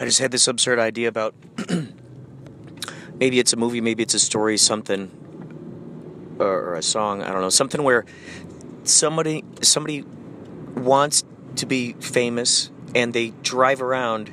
I just had this absurd idea about maybe it's a movie, maybe it's a story, something, or a song. I don't know, something where somebody somebody wants to be famous and they drive around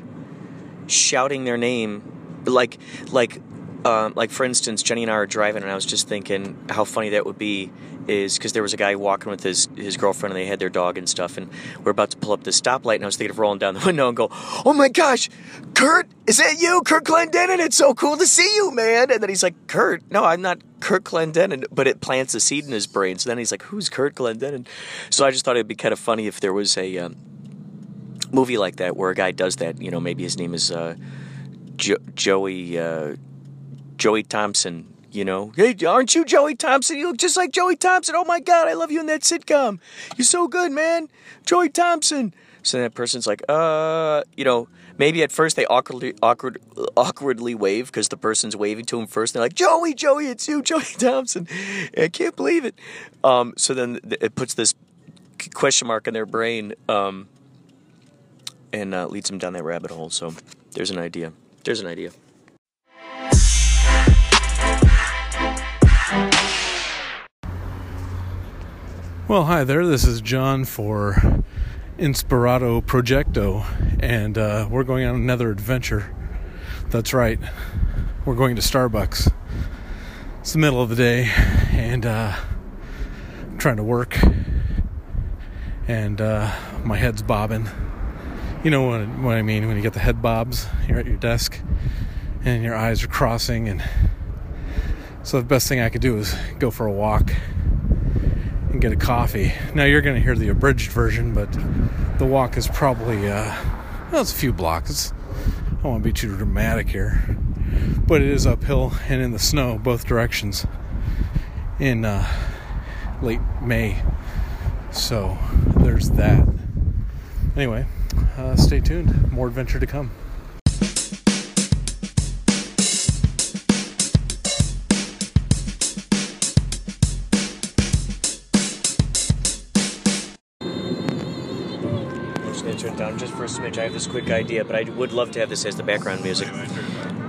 shouting their name, like like um, like for instance, Jenny and I are driving, and I was just thinking how funny that would be is because there was a guy walking with his his girlfriend, and they had their dog and stuff, and we're about to pull up the stoplight, and I was thinking of rolling down the window and go, "Oh my gosh, Kurt, is that you, Kurt Clendenin? It's so cool to see you, man!" And then he's like, "Kurt, no, I'm not Kurt Clendenin," but it plants a seed in his brain. So then he's like, "Who's Kurt Clendenin?" So I just thought it'd be kind of funny if there was a um, movie like that where a guy does that. You know, maybe his name is uh, jo- Joey. Uh, Joey Thompson, you know, hey, aren't you Joey Thompson? You look just like Joey Thompson. Oh my God, I love you in that sitcom. You're so good, man. Joey Thompson. So that person's like, uh, you know, maybe at first they awkwardly, awkward, awkwardly wave because the person's waving to him first. They're like, Joey, Joey, it's you, Joey Thompson. I can't believe it. Um, so then it puts this question mark in their brain um, and uh, leads them down that rabbit hole. So there's an idea. There's an idea. Well, hi there. This is John for Inspirato Projecto, and uh, we're going on another adventure. That's right, we're going to Starbucks. It's the middle of the day, and uh, I'm trying to work, and uh, my head's bobbing. You know what, what I mean when you get the head bobs, you're at your desk, and your eyes are crossing, and so the best thing I could do is go for a walk get a coffee. Now you're going to hear the abridged version, but the walk is probably uh, well, it's a few blocks. I don't want to be too dramatic here, but it is uphill and in the snow both directions in uh, late May. So there's that. Anyway, uh, stay tuned. More adventure to come. Down just for a smidge. I have this quick idea, but I would love to have this as the background music.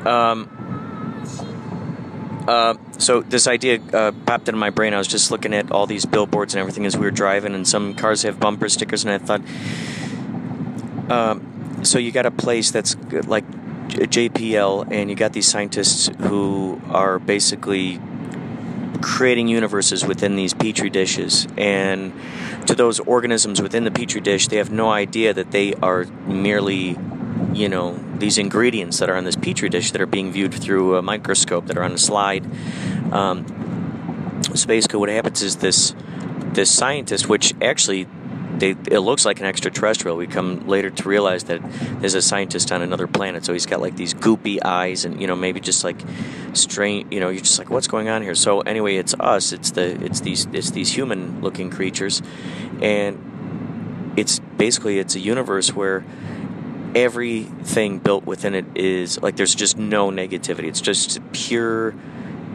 Um, uh, so this idea uh, popped into my brain. I was just looking at all these billboards and everything as we were driving, and some cars have bumper stickers, and I thought, um, so you got a place that's like JPL, and you got these scientists who are basically creating universes within these petri dishes. And to those organisms within the petri dish they have no idea that they are merely you know these ingredients that are in this petri dish that are being viewed through a microscope that are on a slide. Um, so basically what happens is this this scientist which actually they, it looks like an extraterrestrial. We come later to realize that there's a scientist on another planet, so he's got like these goopy eyes, and you know maybe just like strange. You know, you're just like, what's going on here? So anyway, it's us. It's the it's these it's these human-looking creatures, and it's basically it's a universe where everything built within it is like there's just no negativity. It's just pure,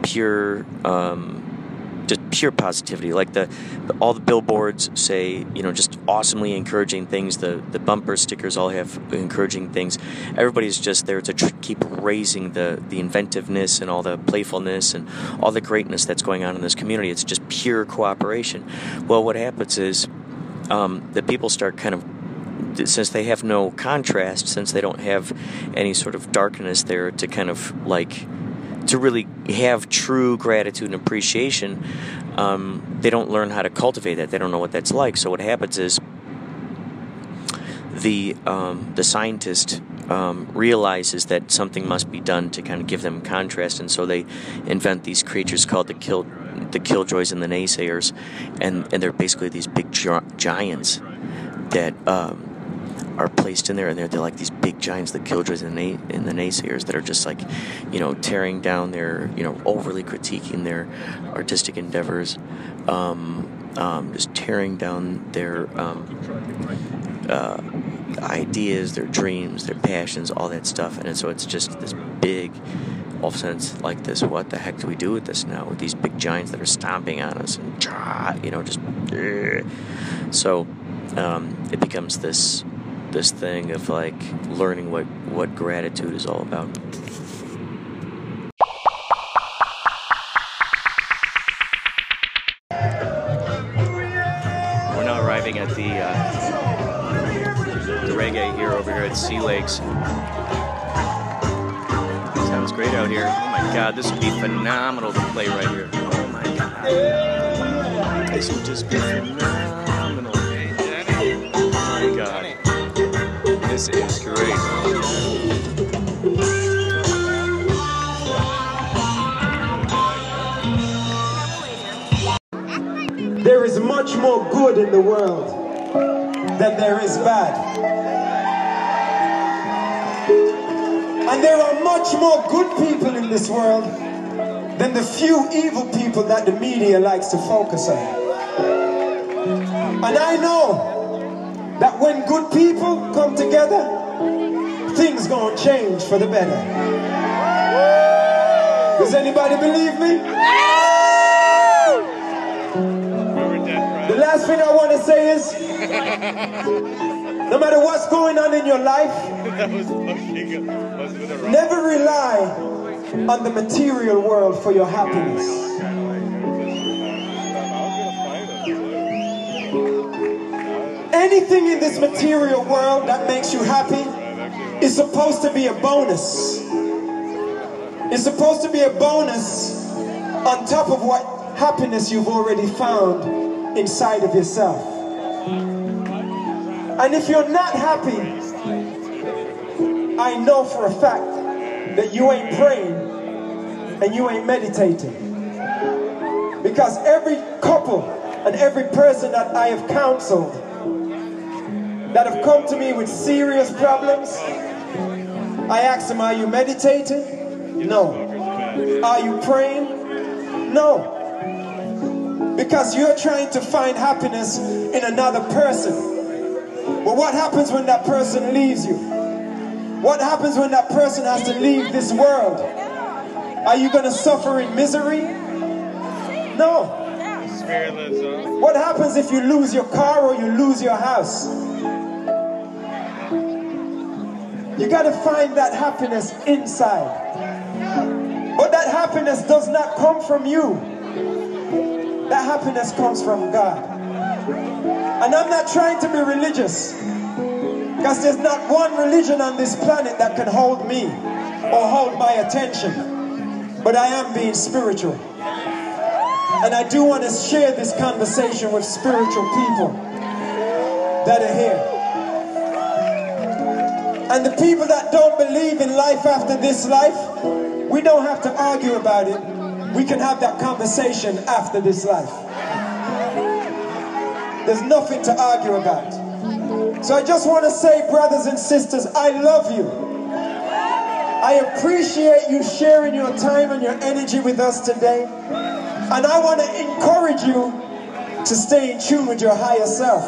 pure. Um, just pure positivity. Like the, all the billboards say, you know, just awesomely encouraging things. The the bumper stickers all have encouraging things. Everybody's just there to tr- keep raising the the inventiveness and all the playfulness and all the greatness that's going on in this community. It's just pure cooperation. Well, what happens is um, the people start kind of since they have no contrast, since they don't have any sort of darkness there to kind of like to really have true gratitude and appreciation, um, they don't learn how to cultivate that. They don't know what that's like. So what happens is the um, the scientist um, realizes that something must be done to kind of give them contrast, and so they invent these creatures called the kill the killjoys and the naysayers, and and they're basically these big gi- giants that. Um, are placed in there, and they're, they're like these big giants, the killjoys and the, and the naysayers, that are just like, you know, tearing down their, you know, overly critiquing their artistic endeavors, um, um, just tearing down their um, uh, ideas, their dreams, their passions, all that stuff. And so it's just this big, all of a sudden it's like this, what the heck do we do with this now? With these big giants that are stomping on us and, you know, just. So um, it becomes this this thing of like learning what, what gratitude is all about. We're now arriving at the uh, the reggae here over here at Sea Lakes. Sounds great out here. Oh my god, this would be phenomenal to play right here. Oh my god. This would just be phenomenal. This is great. There is much more good in the world than there is bad. And there are much more good people in this world than the few evil people that the media likes to focus on. And I know that when good people come together, things gonna change for the better. Does anybody believe me? The last thing I want to say is no matter what's going on in your life, never rely on the material world for your happiness. Anything in this material world that makes you happy is supposed to be a bonus. It's supposed to be a bonus on top of what happiness you've already found inside of yourself. And if you're not happy, I know for a fact that you ain't praying and you ain't meditating. Because every couple and every person that I have counseled that have come to me with serious problems, I ask them, Are you meditating? No. Are you praying? No. Because you're trying to find happiness in another person. But what happens when that person leaves you? What happens when that person has to leave this world? Are you going to suffer in misery? No. What happens if you lose your car or you lose your house? You got to find that happiness inside. But that happiness does not come from you. That happiness comes from God. And I'm not trying to be religious. Because there's not one religion on this planet that can hold me or hold my attention. But I am being spiritual. And I do want to share this conversation with spiritual people that are here. And the people that don't believe in life after this life, we don't have to argue about it. We can have that conversation after this life. There's nothing to argue about. So I just want to say, brothers and sisters, I love you. I appreciate you sharing your time and your energy with us today. And I want to encourage you to stay in tune with your higher self.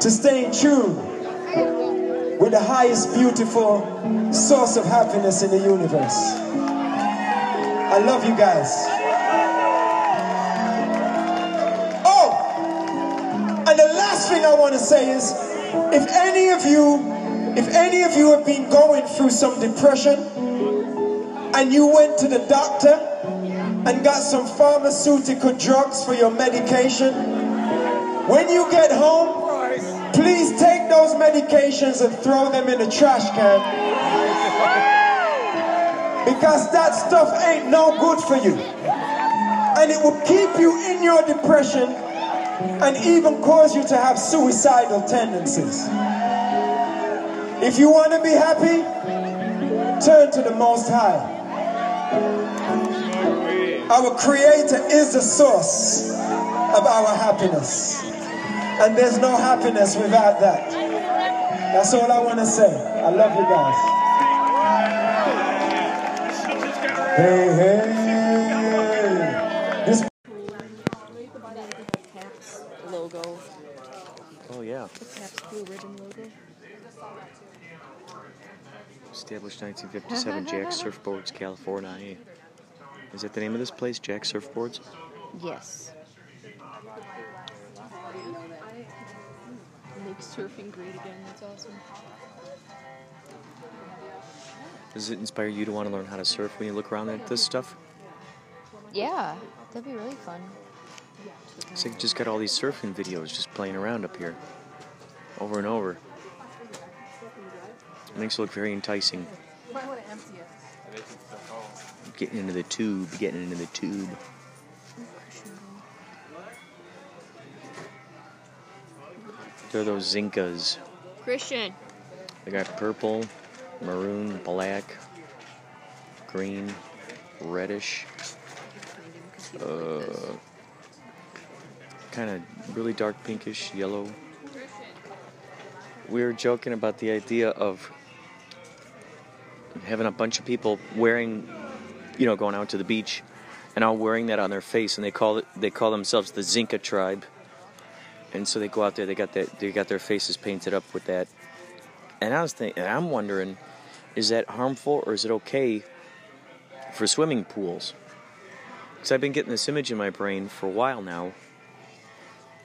To stay in tune with the highest beautiful source of happiness in the universe. I love you guys. Oh, and the last thing I want to say is if any of you if any of you have been going through some depression and you went to the doctor and got some pharmaceutical drugs for your medication, when you get home, please take those medications and throw them in the trash can. Because that stuff ain't no good for you. And it will keep you in your depression and even cause you to have suicidal tendencies. If you want to be happy, turn to the Most High. Our Creator is the source of our happiness. And there's no happiness without that. That's all I want to say. I love you guys. Hey, hey. This Caps logo. Oh yeah. The Pabst Blue Ribbon logo. Established 1957, Jack Surfboards, California. Is that the name of this place, Jack Surfboards? Yes. Surfing great again. That's awesome. Does it inspire you to want to learn how to surf when you look around at this stuff? Yeah, that'd be really fun. It's like you just got all these surfing videos just playing around up here, over and over. It makes it look very enticing. Getting into the tube, getting into the tube. They're those Zinkas. Christian. They got purple, maroon, black, green, reddish, uh, kind of really dark pinkish yellow. We were joking about the idea of having a bunch of people wearing, you know, going out to the beach and all wearing that on their face, and they call it they call themselves the Zinka tribe. And so they go out there, they got that, they got their faces painted up with that. And I was thinking, I'm wondering, is that harmful or is it okay for swimming pools? Because I've been getting this image in my brain for a while now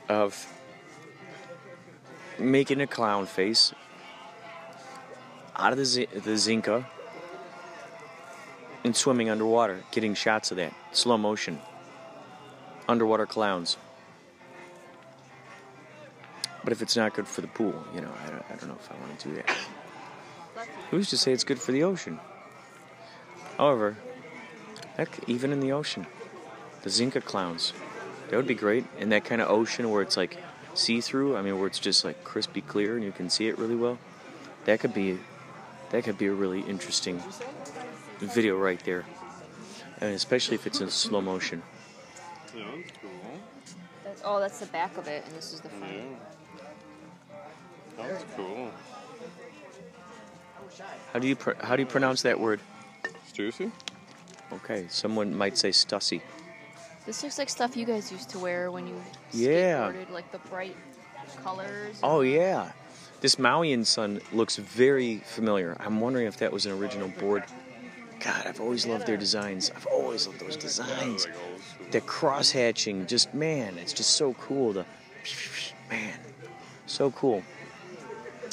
of making a clown face out of the, zi- the Zinka and swimming underwater, getting shots of that, slow motion, underwater clowns. But if it's not good for the pool, you know, I don't, I don't know if I want to do that. Who's to say it's good for the ocean? However, heck, even in the ocean, the Zinka clowns, that would be great. In that kind of ocean where it's like see-through, I mean, where it's just like crispy clear and you can see it really well. That could be, that could be a really interesting video right there, and especially if it's in slow motion. Yeah, that's cool. That's, oh, that's the back of it, and this is the front. Yeah. That's cool. How do you pr- how do you pronounce that word? Stussy? Okay, someone might say Stussy. This looks like stuff you guys used to wear when you Yeah. skateboarded, like the bright colors. Oh yeah, this Maui and Son looks very familiar. I'm wondering if that was an original board. God, I've always loved their designs. I've always loved those designs. Like old. The cross hatching, just man, it's just so cool. The man, so cool.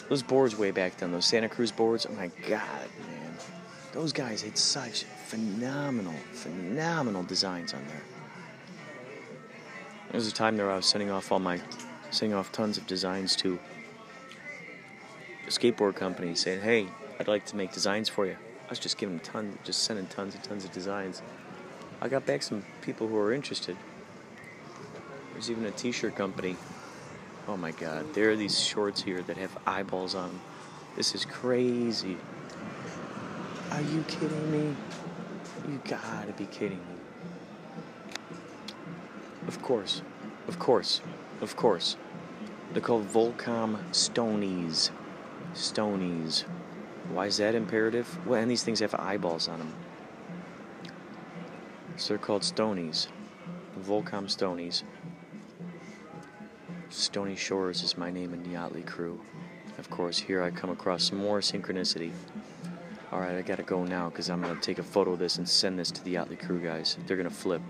Those boards way back then, those Santa Cruz boards. Oh my God, man, those guys had such phenomenal, phenomenal designs on there. There was a time there I was sending off all my, sending off tons of designs to skateboard companies saying, "Hey, I'd like to make designs for you." I was just giving tons, just sending tons and tons of designs. I got back some people who were interested. There's even a T-shirt company. Oh my God, there are these shorts here that have eyeballs on. 'em. This is crazy. Are you kidding me? You gotta be kidding me. Of course, of course, of course. They're called Volcom Stonies. Stonies. Why is that imperative? Well, and these things have eyeballs on them. So they're called Stonies. Volcom Stonies. Stony Shores is my name in the Yachtley crew. Of course, here I come across some more synchronicity. Alright, I gotta go now because I'm gonna take a photo of this and send this to the Yachtley crew guys. They're gonna flip.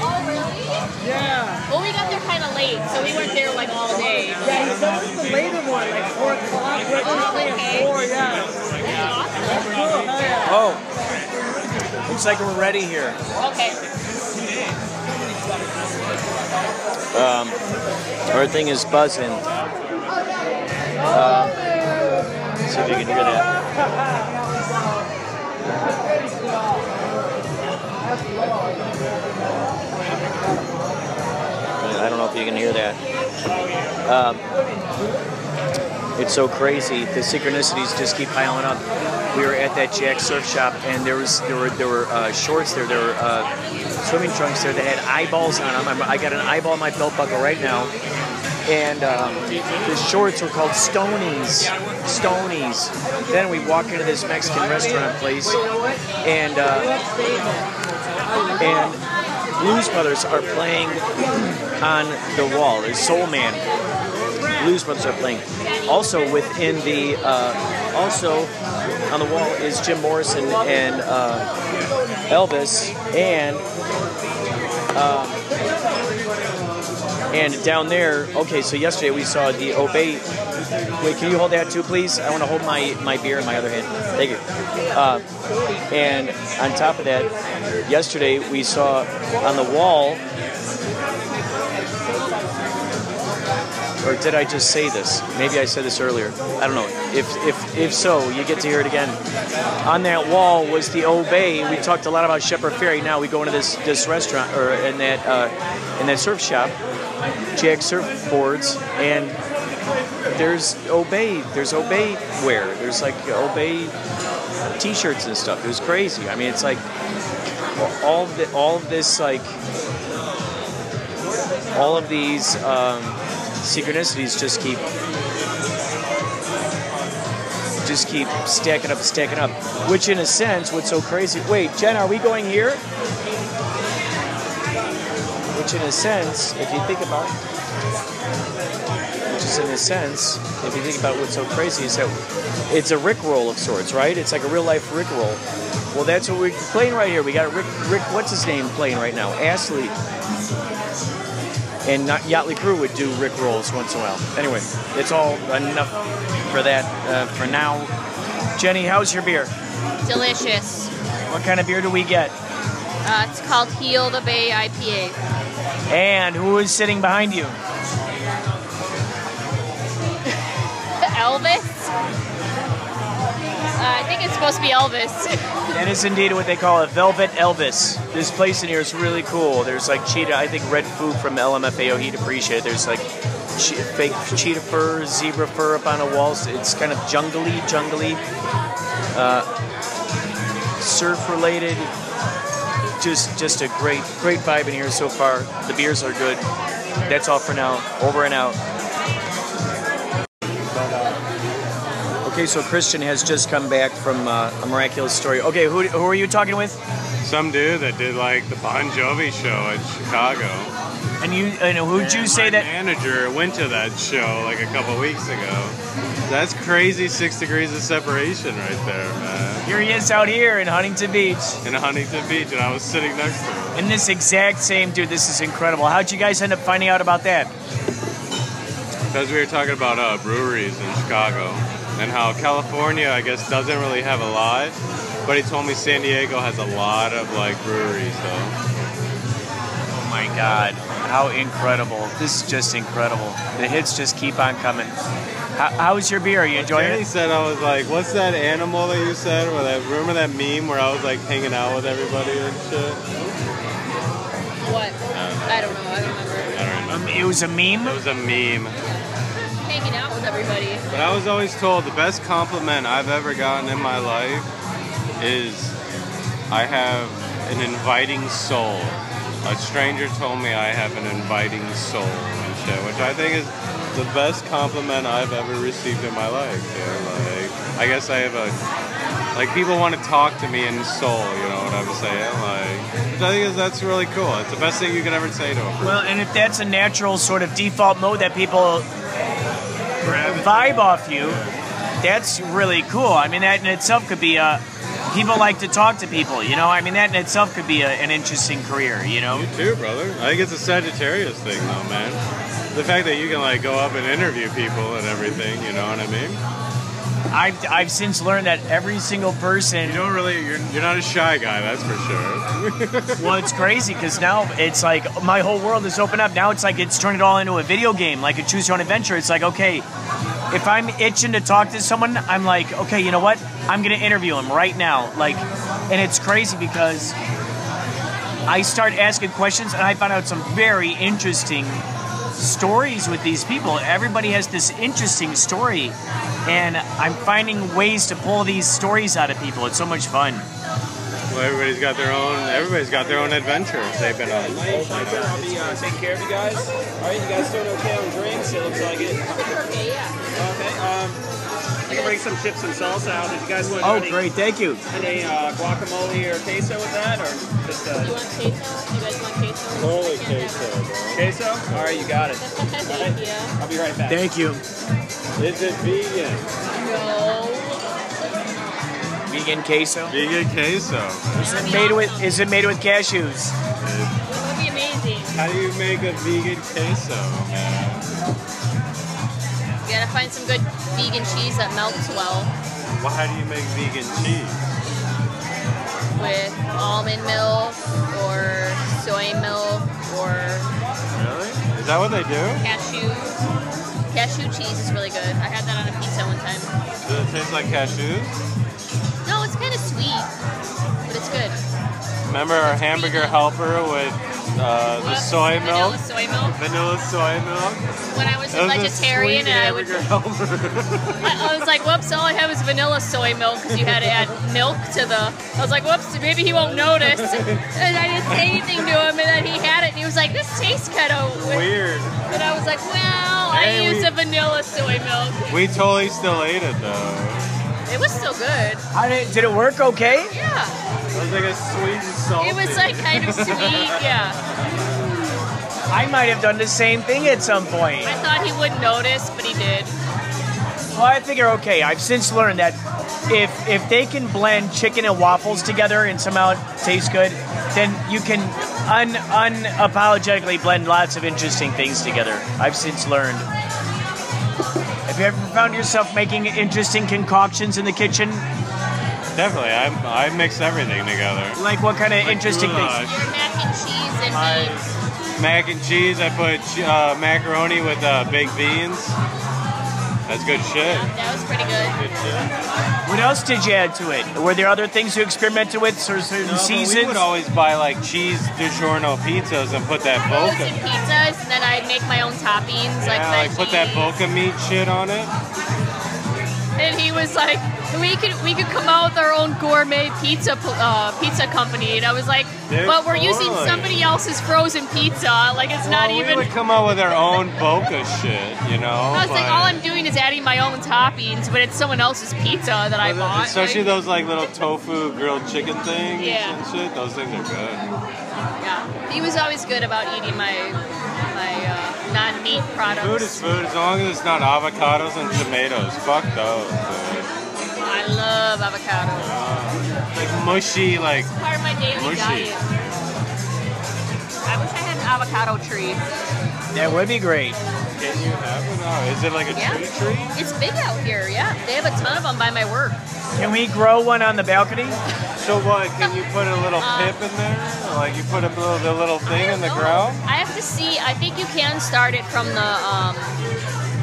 Oh, really? Yeah. Well, we got there kind of late, so we weren't there like all day. Yeah, he said it's the later one, like 4 o'clock, we're Oh, three okay. 4, yeah. That's awesome. Cool, hell yeah. Oh! Looks like we're ready here. Okay. Um, our thing is buzzing. Uh, see if you can hear that. I don't know if you can hear that. Um, it's so crazy. The synchronicities just keep piling up. We were at that Jack Surf Shop, and there was there were there were uh, shorts there. There were uh, swimming trunks there that had eyeballs on them. I got an eyeball in my belt buckle right now, and um, the shorts were called Stonies. Stonies. Then we walk into this Mexican restaurant place, and uh, and Blues Brothers are playing on the wall. There's Soul Man. Blues Brothers are playing. Also within the uh, also on the wall is Jim Morrison and uh, Elvis and um, and down there. Okay, so yesterday we saw the Obey. Wait, can you hold that too, please? I want to hold my, my beer in my other hand. Thank you. Uh, and on top of that, yesterday we saw on the wall or did I just say this? Maybe I said this earlier. I don't know. If if if so, you get to hear it again. On that wall was the Obey. We talked a lot about Shepard Fairey. Now we go into this this restaurant or in that uh, in that surf shop, Jack Surfboards, and there's Obey. There's Obey wear. There's like Obey T-shirts and stuff. It was crazy. I mean, it's like all of the, all of this like all of these. Um, synchronicities just keep just keep stacking up, stacking up. Which, in a sense, what's so crazy? Wait, Jen, are we going here? Which, in a sense, if you think about, which is in a sense, if you think about what's so crazy, is that it's a Rickroll of sorts, right? It's like a real life Rickroll. Well, that's what we're playing right here. We got Rick, Rick, what's his name playing right now? Astley and not Yachtley Crew would do Rick rolls once in a while. Anyway, it's all enough for that uh, for now. Jenny, how's your beer? Delicious. What kind of beer do we get? Uh, it's called Heal the Bay IPA. And who is sitting behind you? Elvis? I think it's supposed to be Elvis. That is indeed what they call a Velvet Elvis. This place in here is really cool. There's like cheetah, I think Redfoo from LMFAO, he'd appreciate. There's like che- fake cheetah fur, zebra fur up on the walls. It's kind of jungly, jungly. Uh, surf related. Just just a great, great vibe in here so far. The beers are good. That's all for now. Over and out. Okay, so Christian has just come back from uh, a miraculous story. Okay, who, who are you talking with? Some dude that did like the Bon Jovi show in Chicago. And you, and who'd you And say that? manager went to that show like a couple weeks ago. That's crazy six degrees of separation right there, man. Here he is out here in Huntington Beach. In Huntington Beach, and I was sitting next to him. And this exact same dude, this is incredible. How'd you guys end up finding out about that? Because we were talking about uh, breweries in Chicago and how California, I guess, doesn't really have a lot. But he told me San Diego has a lot of like breweries, though. Oh my God, how incredible. This is just incredible. The hits just keep on coming. How, was your beer? Are you enjoying Danny it? said I was like, "What's that animal that you said?" Or that remember that meme where I was like hanging out with everybody and shit. what? I don't know. I don't remember. I don't remember. Um, it was a meme? It was a meme. Hanging out with everybody. But I was always told the best compliment I've ever gotten in my life is I have an inviting soul. A stranger told me I have an inviting soul and shit, which I think is the best compliment I've ever received in my life. Dude. Like, I guess I have a like people want to talk to me in soul. You know what I'm saying? Like, which I think is that's really cool. It's the best thing you can ever say to a person. Well, and if that's a natural sort of default mode that people vibe off you, that's really cool. I mean, that in itself could be a. People like to talk to people, you know. I mean, that in itself could be a, an interesting career, you know. You too, brother. I think it's a Sagittarius thing, though, man. The fact that you can like go up and interview people and everything, you know what I mean? I've I've since learned that every single person. You don't really. You're, you're not a shy guy, that's for sure. Well, it's crazy because now it's like my whole world is open up. Now it's like it's turned it all into a video game, like a choose your own adventure. It's like okay, if I'm itching to talk to someone, I'm like, okay, you know what? I'm gonna interview him right now. Like, and it's crazy because I start asking questions and I find out some very interesting stories with these people. Everybody has this interesting story, and I'm finding ways to pull these stories out of people. It's so much fun. Well, everybody's got their own. Everybody's got their own adventures they've been on. My name's Sniper. I'll be uh, taking care of you guys. All right, you guys doing okay on drinks? It looks like it. Okay, yeah. Okay. Um, I can bring some chips and salsa out. Did you guys want to Oh, any, great! Thank you. any uh, guacamole or queso with that, or just You uh, want queso? You guys want queso? Holy queso, queso? All right, you got it. Thank you. I'll be right back. Thank you. Is it vegan? No. Vegan queso. Vegan queso. Is it made with? Is it made with cashews? It would be amazing. How do you make a vegan queso, man? You gotta find some good vegan cheese that melts well Well, how do you make vegan cheese? with almond milk or soy milk or Really? Is that what they do? cashew. Cashew cheese is really good. I had that on a pizza one time. Does it taste like cashews? It's good. Remember our hamburger helper with uh, the What? soy Vanilla milk? soy milk. Vanilla soy milk? When I was a was a vegetarian sweet and I would, helper. I, I was like, whoops, all I have is vanilla soy milk because you had to add milk to the. I was like, whoops, maybe he won't notice. And I didn't say anything to him, and then he had it, and he was like, this tastes kind of Weird. And I was like, well, I Hey, used we- a vanilla soy milk. We totally still ate it though. It was still good. How did, did it work? Okay. Yeah. It was like a sweet and salty. It was like kind of sweet. Yeah. I might have done the same thing at some point. I thought he wouldn't notice, but he did. Well, I figure okay. I've since learned that if if they can blend chicken and waffles together and somehow it tastes good, then you can un, unapologetically blend lots of interesting things together. I've since learned. Have you ever found yourself making interesting concoctions in the kitchen? Definitely, I I mix everything together. Like what kind of interesting things? Your mac and cheese and My beans. mac and cheese, I put uh, macaroni with uh, baked beans. That's good shit. Yeah, that was pretty good. Good shit. What else did you add to it? Were there other things you experimented with, or certain No, but seasons? we would always buy like cheese DiGiorno pizzas and put that Frozen boca. pizzas, and then I'd make my own toppings, yeah, like put that veggies. boca meat shit on it. And he was like, "We could we could come out with our own gourmet pizza uh, pizza company." And I was like, "But we're using somebody else's frozen pizza. Like it's not Well, even." We would come out with our own boca shit, you know. I was like, all I'm doing is adding my own toppings, but it's someone else's pizza that I bought. Especially like, those like little tofu grilled chicken things Yeah. and shit. Those things are good. Yeah, he was always good about eating my my uh, non-meat products. Food is food as long as it's not avocados and tomatoes. Fuck those. Dude. I love avocado. Like mushy, like Part of my daily Mushy. diet. I wish I had an avocado tree. That would be great. can you have it? Oh, is it like a Yeah. tree tree? It's big out here. Yeah, they have a ton of them by my work. Can we grow one on the balcony? So what? Can you put a little Uh, pip in there? Like you put a little the little thing in the know. ground? I have to see. I think you can start it from the um,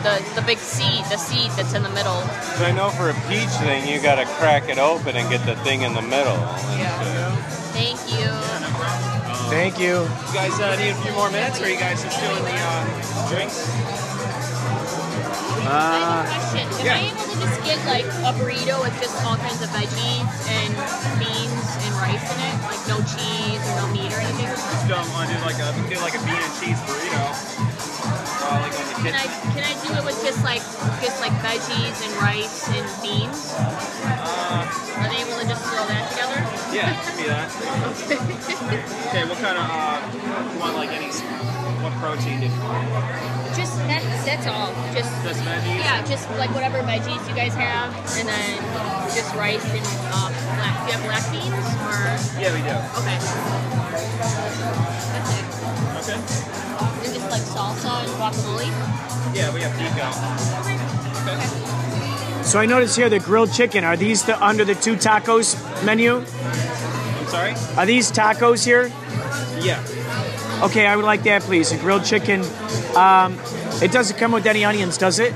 the the big seed, the seed that's in the middle. 'Cause I know for a peach thing, you gotta crack it open and get the thing in the middle. Yeah. shit. Thank you. Thank you. You guys uh, need a few more minutes, or are you guys just doing the uh, drinks? I have a question. Am I able to just get like a burrito with just all kinds of veggies and beans and rice in it, like no cheese or no meat or anything? Just um, want to do like a we can do like a bean and cheese burrito. Can I can I do it with just like just like veggies and rice and beans? Uh, Are they able to just throw that together? yeah, do that. Okay, what kind of uh, you want like any what protein did you want? Just that, that's all. Just Just veggies. yeah, just like whatever veggies you guys have, and then just rice and um, black. Do you have black beans or Yeah, we do. okay? That's it. Okay. And just like salsa and guacamole. Yeah, we have pico. Okay. So I notice here the grilled chicken. Are these the under the two tacos menu? I'm sorry? Are these tacos here? Yeah. Okay, I would like that, please. A grilled chicken. Um, it doesn't come with any onions, does it?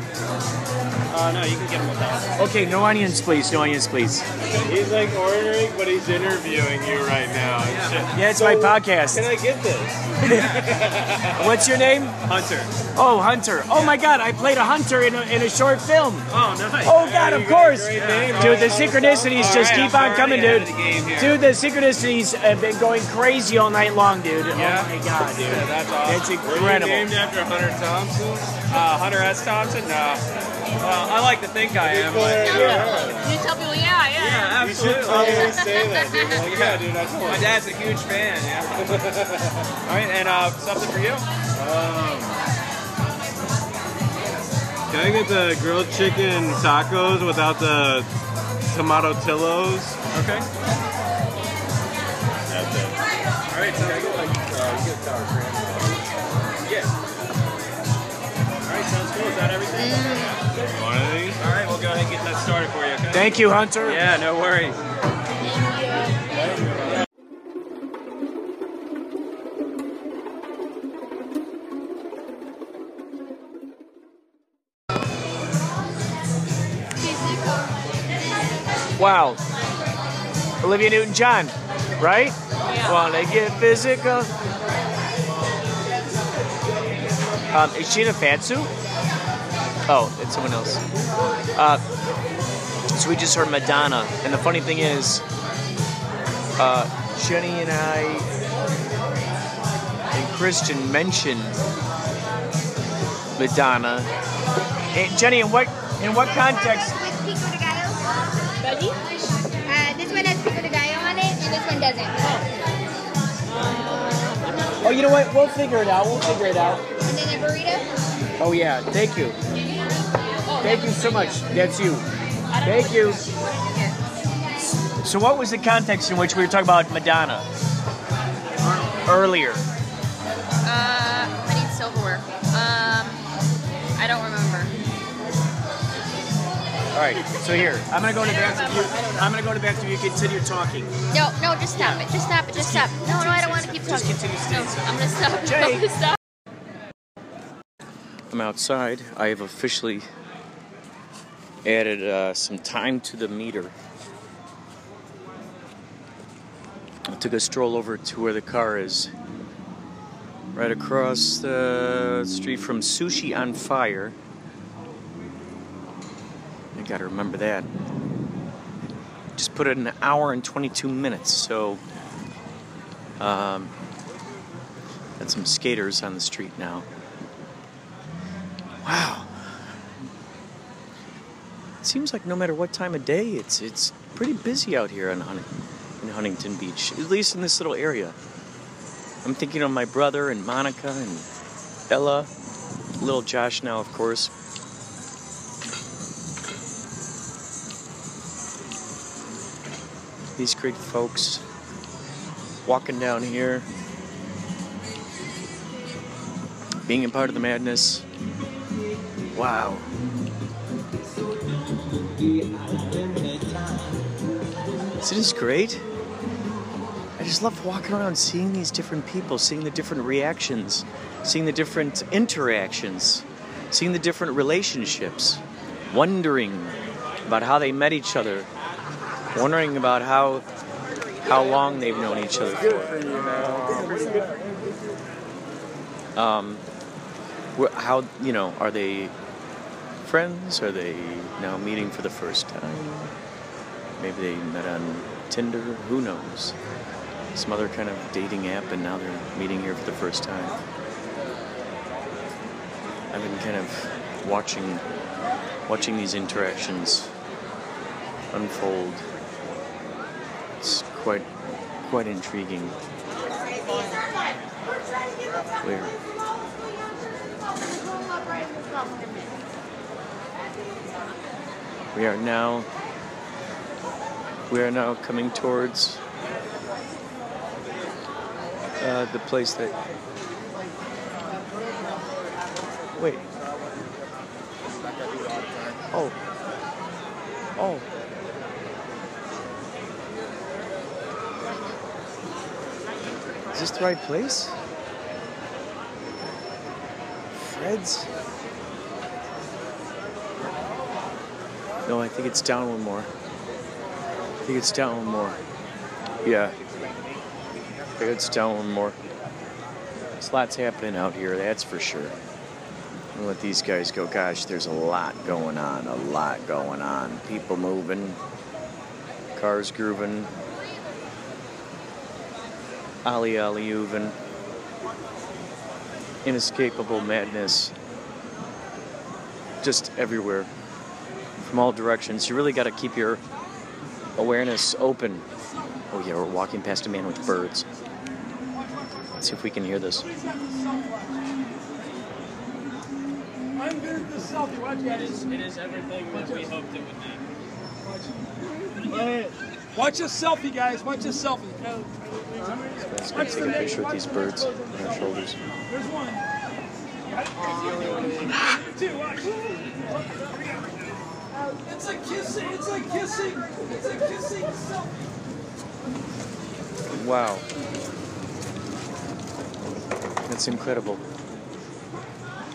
Uh, no, you can get them without. Okay, no onions, please. No onions, please. He's like ordering, but he's interviewing you right now. and shit. Yeah, it's my podcast. Can I get this? What's your name? Hunter. Oh, Hunter. Oh my God, I played a hunter in a, in a short film. Oh, nice. Oh God, of course, great name, dude. The synchronicities All just right, keep I'm on coming, dude. the. Dude, the synchronicities have been going crazy all night long, dude. Yeah? Oh my God, dude. Yeah, that's awesome. It's Were you incredible. named after Hunter Thompson? Uh, Hunter S. Thompson? No. Well, I like to think I am, but. You tell people, yeah, yeah. Yeah, You should absolutely. totally say that, dude. Like, yeah, dude, that's My dad's a huge fan, yeah. All right, and uh, something for you? Um, can I get the grilled chicken tacos without the tomatillos? Okay. That's it. All right, sounds good. Yeah. Right, sounds cool. Is that? One of these? All right, we'll go ahead and get that started for you, okay? Thank you, Hunter. Yeah, no worries. Wow. Olivia Newton-John, right? Yeah. Wanna get physical? Um, is she in a pantsuit? Oh, it's someone else. Uh, so we just heard Madonna, and the funny thing is, uh, Jenny and I and Christian mentioned Madonna. Hey, Jenny, in what in what context? With pico de gallo. Veggie? Uh, this one has pico de gallo on it, and this one doesn't. Oh, you know what? We'll figure it out. We'll figure it out. And then a burrito. Oh yeah, thank you. Thank you so much. That's you. Thank you. So what was the context in which we were talking about Madonna earlier? Uh, I need silverware. Um, I don't remember. All right. So here, I'm gonna go to the bathroom. You, I'm gonna go to the bathroom. You continue talking. No, no, just stop it. Just stop it. Just stop. No, no, I don't want to keep talking. Just talking. continue No. I'm gonna stop. Jay. I'm gonna stop. I'm outside. I have officially added uh, some time to the meter. I took a stroll over to where the car is. Right across the street from Sushi on Fire. I gotta remember that. Just put it in an hour and 22 minutes, so. Um, got some skaters on the street now. Wow. It seems like no matter what time of day, it's it's pretty busy out here in, in Huntington Beach, at least in this little area. I'm thinking of my brother and Monica and Ella, little Josh now, of course. These great folks walking down here, being a part of the madness. Wow. Isn't this great? I just love walking around seeing these different people, seeing the different reactions, seeing the different interactions, seeing the different relationships, wondering about how they met each other, wondering about how how long they've known each other for. Um, how you know are they friends? Are they now meeting for the first time? Maybe they met on Tinder. Who knows? Some other kind of dating app, and now they're meeting here for the first time. I've been kind of watching watching these interactions unfold. It's quite quite intriguing. Where? We are now we are now coming towards uh, the place that wait oh Oh. Is this the right place? Fred's? No, I think it's down one more. I think it's down one more. Yeah. I think it's down one more. There's lots happening out here, that's for sure. I'll let these guys go. Gosh, there's a lot going on, a lot going on. People moving, cars grooving, Ali Ali Uven, inescapable madness, just everywhere, from all directions. You really got to keep your awareness open. Oh, yeah, we're walking past a man with birds. Let's see if we can hear this. It is, it is everything that we hoped it would be. Watch this selfie, guys. Watch this selfie. Let's go take a picture with these birds on our shoulders. There's one. Two, watch. It's a kissing. It's a kissing. It's a kissing selfie. Wow. That's incredible.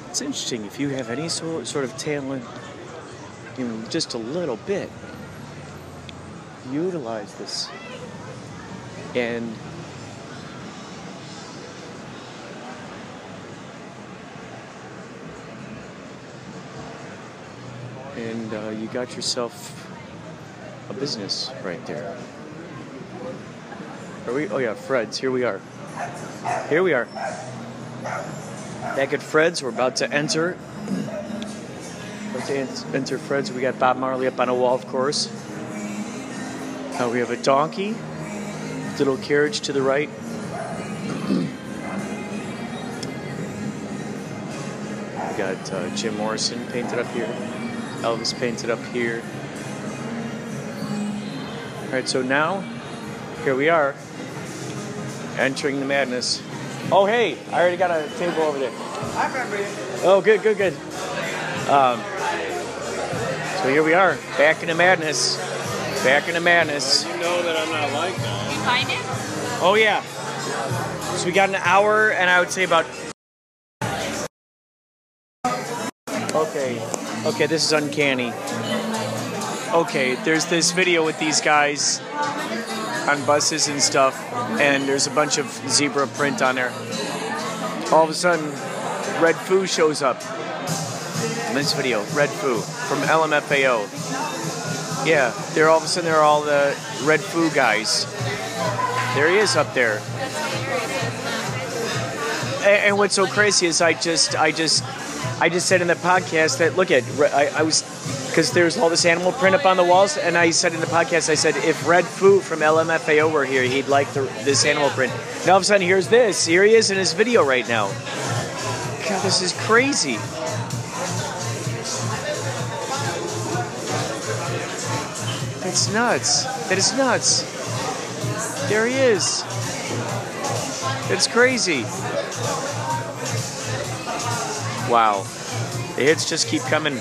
It's interesting if you have any sort sort of talent, even just a little bit, utilize this. And and uh, you got yourself a business right there. Are we? Oh yeah, Fred's. Here we are. Here we are. Back at Fred's, we're about to enter. About to enter Fred's. We got Bob Marley up on a wall, of course. Uh, we have a donkey, little carriage to the right. we got uh, Jim Morrison painted up here. Elvis painted up here. All right, so now here we are, entering the madness. Oh, hey, I already got a table over there. I remember you. Oh, good, good, good. Um, so here we are, back in the madness. Back in the madness. You know that I'm not like that. You find it? Oh, yeah. So we got an hour, and I would say about. Okay. Okay, this is uncanny. Okay, there's this video with these guys on buses and stuff, and there's a bunch of zebra print on there. All of a sudden, Redfoo shows up. In this video, Redfoo from LMFAO. Yeah, they're all of a sudden they're all the Redfoo guys. There he is up there. And, and what's so crazy is I just, I just, I just said in the podcast that look at, I, I was, because there's all this animal print up on the walls, and I said in the podcast, I said if Redfoo from LMFAO were here, he'd like the, this animal print. Now all of a sudden, here's this. Here he is in his video right now. God, this is crazy. That's nuts. That is nuts. There he is. That's crazy. Wow. The hits just keep coming.